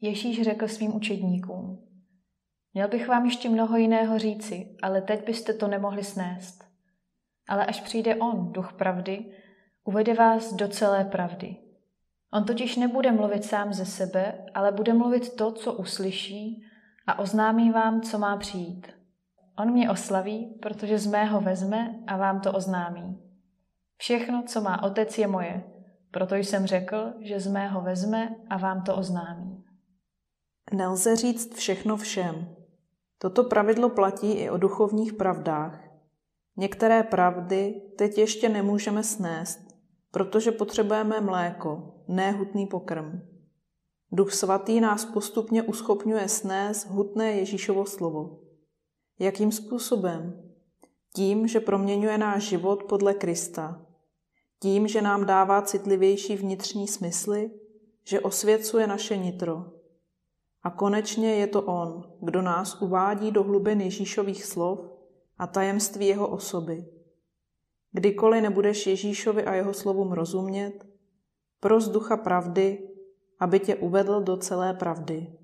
Ježíš řekl svým učedníkům, měl bych vám ještě mnoho jiného říci, ale teď byste to nemohli snést. Ale až přijde On, duch pravdy, uvede vás do celé pravdy. On totiž nebude mluvit sám ze sebe, ale bude mluvit to, co uslyší a oznámí vám, co má přijít. On mě oslaví, protože z mého vezme a vám to oznámí. Všechno, co má otec, je moje. Proto jsem řekl, že z mého vezme a vám to oznámí. Nelze říct všechno všem. Toto pravidlo platí i o duchovních pravdách. Některé pravdy teď ještě nemůžeme snést, protože potřebujeme mléko, ne hutný pokrm. Duch svatý nás postupně uschopňuje snést hutné Ježíšovo slovo. Jakým způsobem? Tím, že proměňuje náš život podle Krista. Tím, že nám dává citlivější vnitřní smysly, že osvěcuje naše nitro. A konečně je to On, kdo nás uvádí do hlubin Ježíšových slov a tajemství jeho osoby. Kdykoliv nebudeš Ježíšovi a jeho slovům rozumět, pros ducha pravdy, aby tě uvedl do celé pravdy.